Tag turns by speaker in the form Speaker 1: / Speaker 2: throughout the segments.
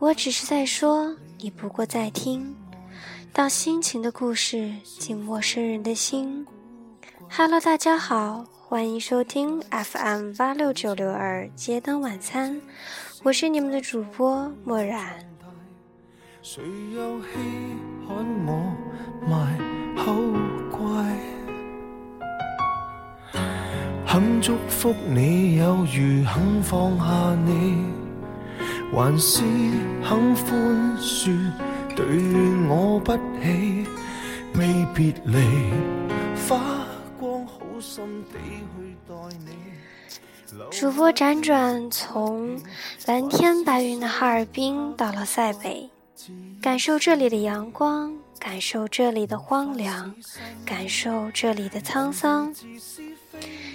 Speaker 1: 我只是在说，你不过在听。当心情的故事进陌生人的心。Hello，大家好，欢迎收听 FM 八六九六二街灯晚餐，我是你们的主播墨染。谁又稀罕我卖口乖？肯祝福你，有如肯放下你。还是肯宽恕，对我不起，未别离，花。主播辗转从蓝天白云的哈尔滨到了塞北，感受这里的阳光，感受这里的荒凉，感受这里的沧桑。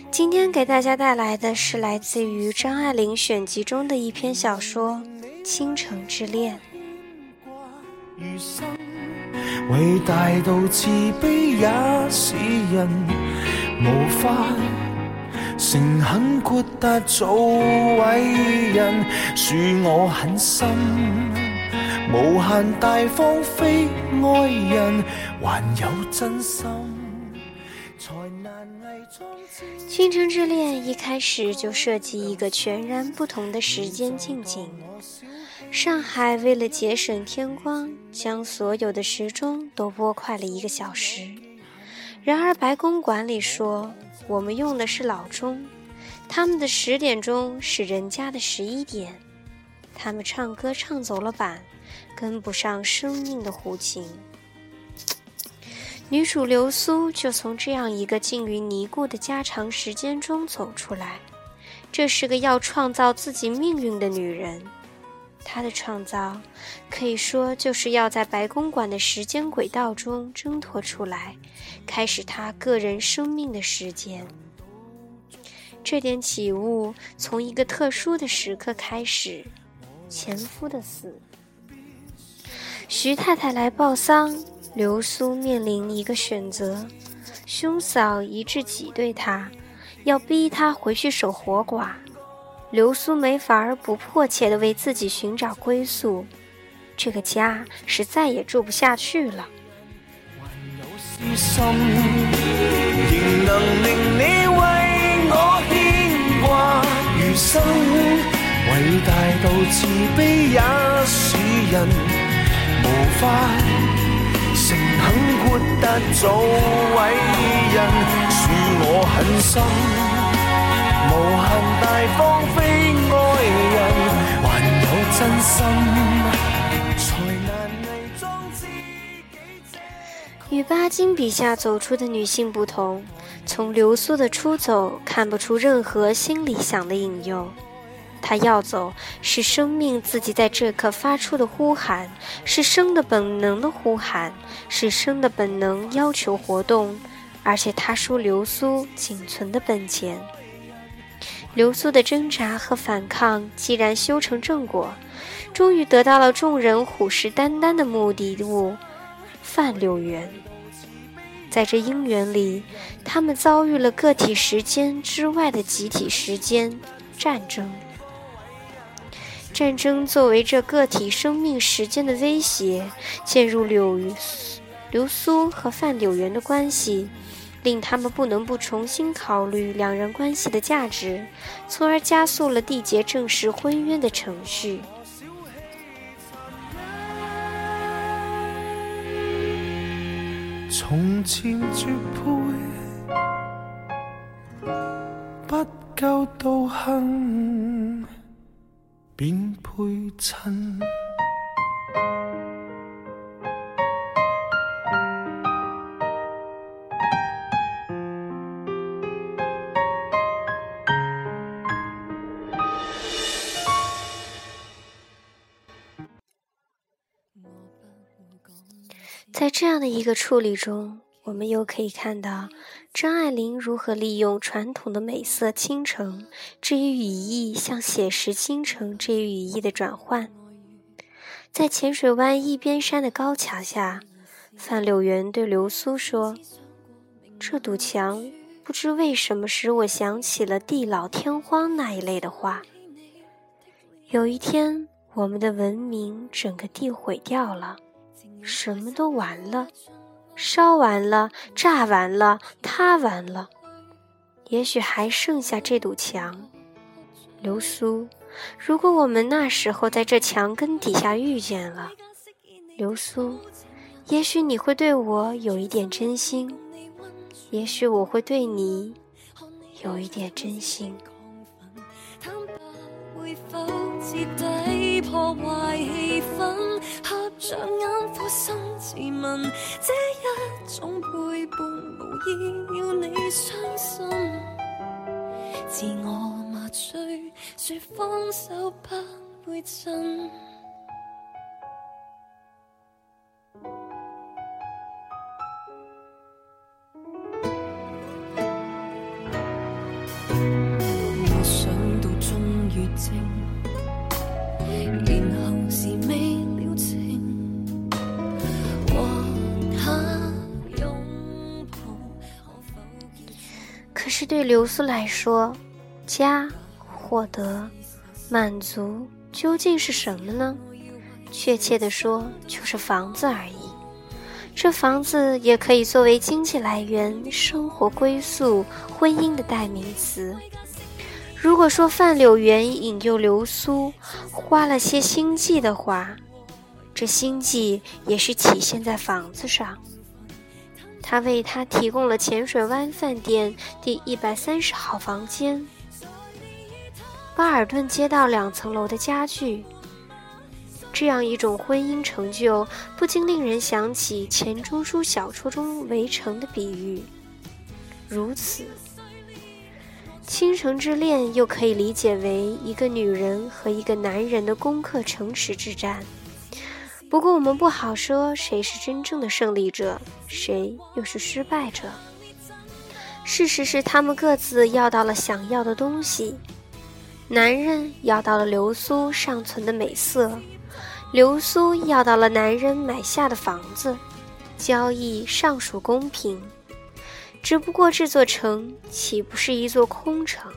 Speaker 1: 今天给大家带来的是来自于张爱玲选集中的一篇小说《倾城之恋》。伟大到慈悲也是人，无法诚恳豁达做伟人，恕我狠心，无限大方非爱人，还有真心。《倾城之恋》一开始就设计一个全然不同的时间近景。上海为了节省天光，将所有的时钟都拨快了一个小时。然而白宫管理说，我们用的是老钟，他们的十点钟是人家的十一点。他们唱歌唱走了板，跟不上生命的弧情。女主流苏就从这样一个浸于尼姑的家长时间中走出来。这是个要创造自己命运的女人，她的创造可以说就是要在白公馆的时间轨道中挣脱出来，开始她个人生命的时间。这点起悟从一个特殊的时刻开始：前夫的死。徐太太来报丧。流苏面临一个选择：兄嫂一致挤兑他，要逼他回去守活寡。流苏没法儿不迫切地为自己寻找归宿，这个家是再也住不下去了。伟大到慈悲也是人，无法。诚恳豁达做伟人，恕我狠心，无限大方非爱人，还有真心，才难伪装自己。与巴金笔下走出的女性不同，从流苏的出走看不出任何心理想的引诱。她要走，是生命自己在这刻发出的呼喊，是生的本能的呼喊，是生的本能要求活动，而且她输流苏仅存的本钱。流苏的挣扎和反抗既然修成正果，终于得到了众人虎视眈眈的目的物——范柳园。在这姻缘里，他们遭遇了个体时间之外的集体时间——战争。战争作为这个体生命时间的威胁，介入柳流苏和范柳园的关系，令他们不能不重新考虑两人关系的价值，从而加速了缔结正式婚约的程序。从前绝配，不够道行。便配衬。这样的一个处理中，我们又可以看到张爱玲如何利用传统的美色倾城这一语义向写实倾城这一语义的转换。在浅水湾一边山的高墙下，范柳原对流苏说：“这堵墙不知为什么使我想起了地老天荒那一类的话。有一天，我们的文明整个地毁掉了，什么都完了，烧完了，炸完了，塌完了，也许还剩下这堵墙。”流苏。如果我们那时候在这墙根底下遇见了流苏，也许你会对我有一点真心，也许我会对你有一点真心。上眼苦心自问，这一种背叛无意要你伤心。自我麻醉，说放手不会真。对流苏来说，家。获得满足究竟是什么呢？确切的说，就是房子而已。这房子也可以作为经济来源、生活归宿、婚姻的代名词。如果说范柳原引诱流苏花了些心计的话，这心计也是体现在房子上。他为他提供了浅水湾饭店第一百三十号房间。巴尔顿街道两层楼的家具，这样一种婚姻成就，不禁令人想起钱钟书小说中《围城》的比喻。如此，倾城之恋又可以理解为一个女人和一个男人的攻克城池之战。不过，我们不好说谁是真正的胜利者，谁又是失败者。事实是，他们各自要到了想要的东西。男人要到了流苏尚存的美色，流苏要到了男人买下的房子，交易尚属公平。只不过这座城岂不是一座空城？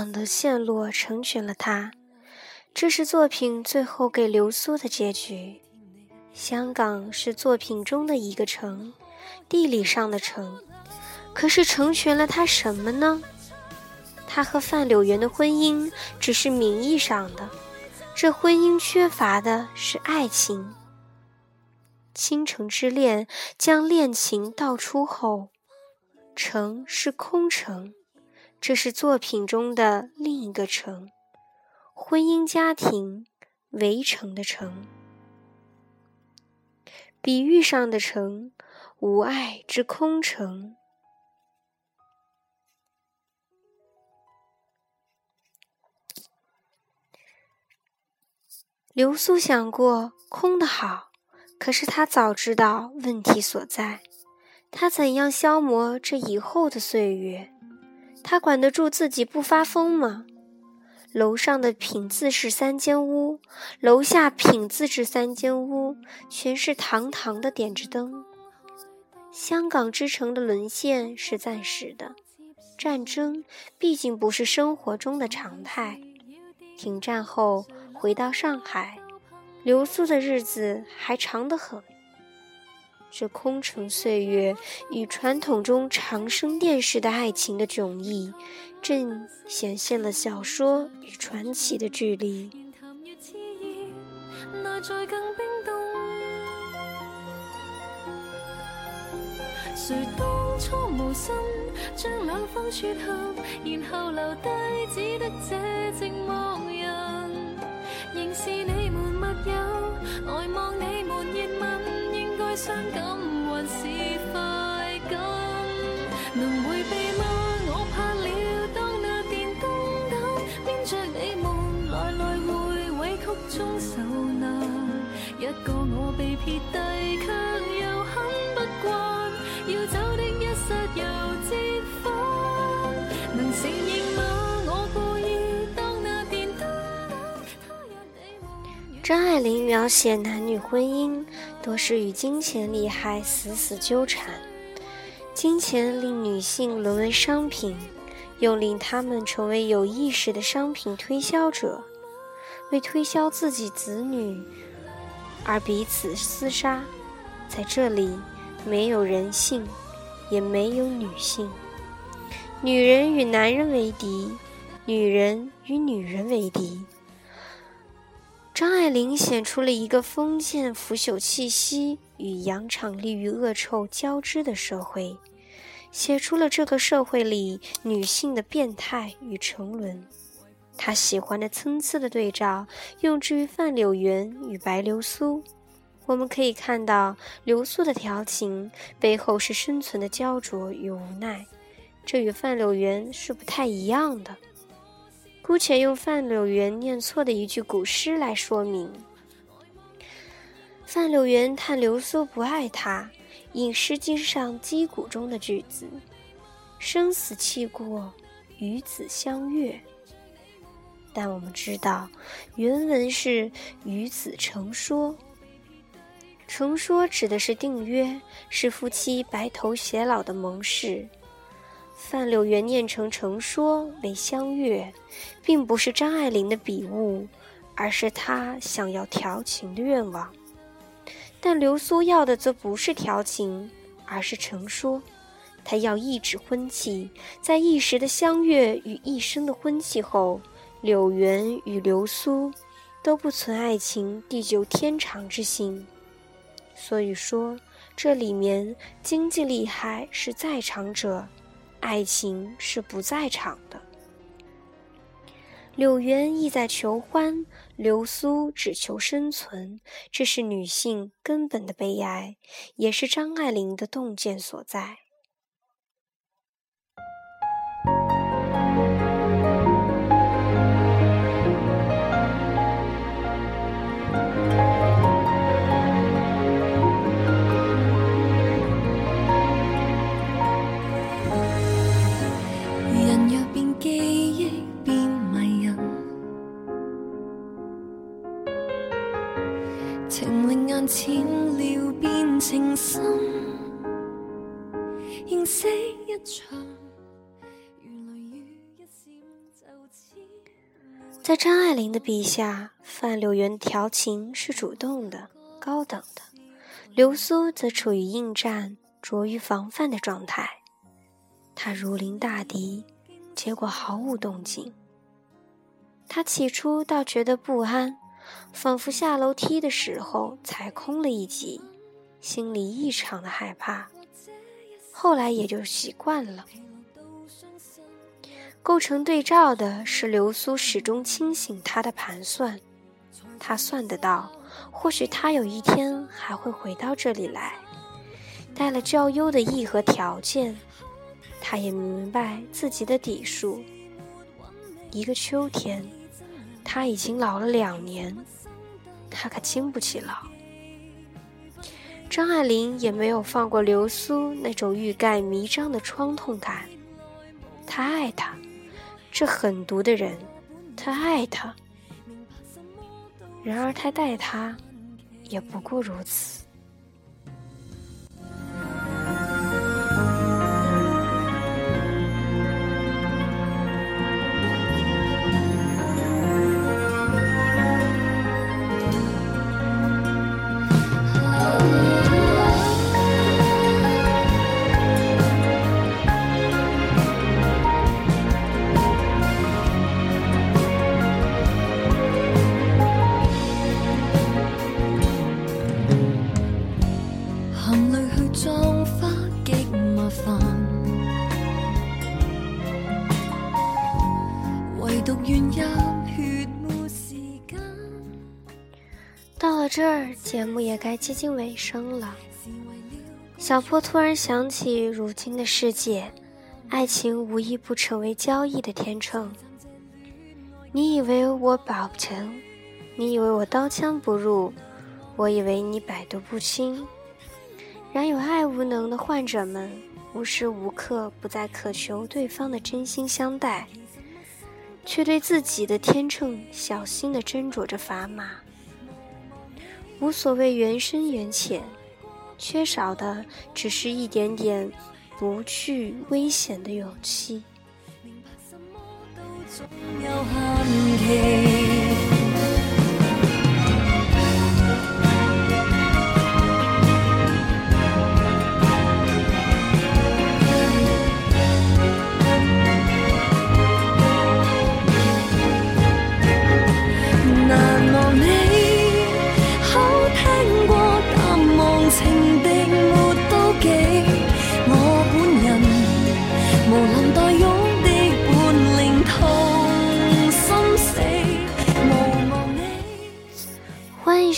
Speaker 1: 香港的陷落成全了他，这是作品最后给流苏的结局。香港是作品中的一个城，地理上的城，可是成全了他什么呢？他和范柳原的婚姻只是名义上的，这婚姻缺乏的是爱情。倾城之恋将恋情道出后，城是空城。这是作品中的另一个城，婚姻家庭围城的城，比喻上的城，无爱之空城。流苏想过空的好，可是他早知道问题所在，他怎样消磨这以后的岁月？他管得住自己不发疯吗？楼上的品字是三间屋，楼下品字是三间屋，全是堂堂的点着灯。香港之城的沦陷是暂时的，战争毕竟不是生活中的常态。停战后回到上海，留宿的日子还长得很。这空城岁月与传统中长生殿式的爱情的迥异，正显现了小说与传奇的距离。
Speaker 2: 谁当初无心将两方撮合，然后留低只得这寂寞伤感还是快感？能回避吗？我怕了，当那电灯胆，编着你们来来回委曲中受难。一个我被撇低，却又很不惯，要走的一刹又折返。能承认吗？我故意当那电灯胆，他日你望远
Speaker 1: 张爱玲描写男女婚姻，多是与金钱利害死死纠缠。金钱令女性沦为商品，又令她们成为有意识的商品推销者，为推销自己子女而彼此厮杀。在这里，没有人性，也没有女性。女人与男人为敌，女人与女人为敌。张爱玲显出了一个封建腐朽气息与扬场利欲恶臭交织的社会，写出了这个社会里女性的变态与沉沦。她喜欢的参差的对照，用之于范柳原与白流苏。我们可以看到，流苏的调情背后是生存的焦灼与无奈，这与范柳原是不太一样的。姑且用范柳原念错的一句古诗来说明：范柳原叹流苏不爱他，引《诗经》上击鼓中的句子：“生死契过，与子相悦。”但我们知道，原文是“与子成说”。成说指的是订约，是夫妻白头偕老的盟誓。范柳原念成成说为相悦，并不是张爱玲的笔误，而是她想要调情的愿望。但流苏要的则不是调情，而是成说。她要一纸婚契，在一时的相悦与一生的婚契后，柳原与流苏都不存爱情地久天长之心。所以说，这里面经济利害是在场者。爱情是不在场的。柳原意在求欢，流苏只求生存，这是女性根本的悲哀，也是张爱玲的洞见所在。
Speaker 2: 情令眼浅了变情深，认识一场，
Speaker 1: 在张爱玲的笔下，范柳原调情是主动的、高等的，流苏则处于应战、拙于防范的状态。他如临大敌，结果毫无动静。他起初倒觉得不安，仿佛下楼梯的时候踩空了一级，心里异常的害怕。后来也就习惯了。构成对照的是流苏始终清醒他的盘算，他算得到，或许他有一天还会回到这里来，带了较优的意和条件。他也明白自己的底数。一个秋天，他已经老了两年，他可经不起老。张爱玲也没有放过流苏那种欲盖弥彰的创痛感。她爱他，这狠毒的人，他爱他。然而他待他，也不过如此。节目也该接近尾声了。小坡突然想起，如今的世界，爱情无一不成为交易的天秤。你以为我保不成，你以为我刀枪不入，我以为你百毒不侵。然有爱无能的患者们，无时无刻不在渴求对方的真心相待，却对自己的天秤小心地斟酌着砝码。无所谓缘深缘浅，缺少的只是一点点不惧危险的勇气。
Speaker 2: 明白什麼都總有限期。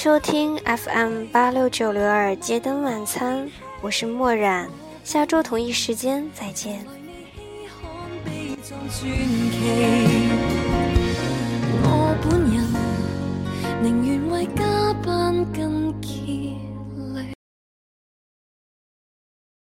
Speaker 1: 收听 FM 八六九六二街灯晚餐，我是墨染，下周同一时间再
Speaker 2: 见。我本人宁愿为加班跟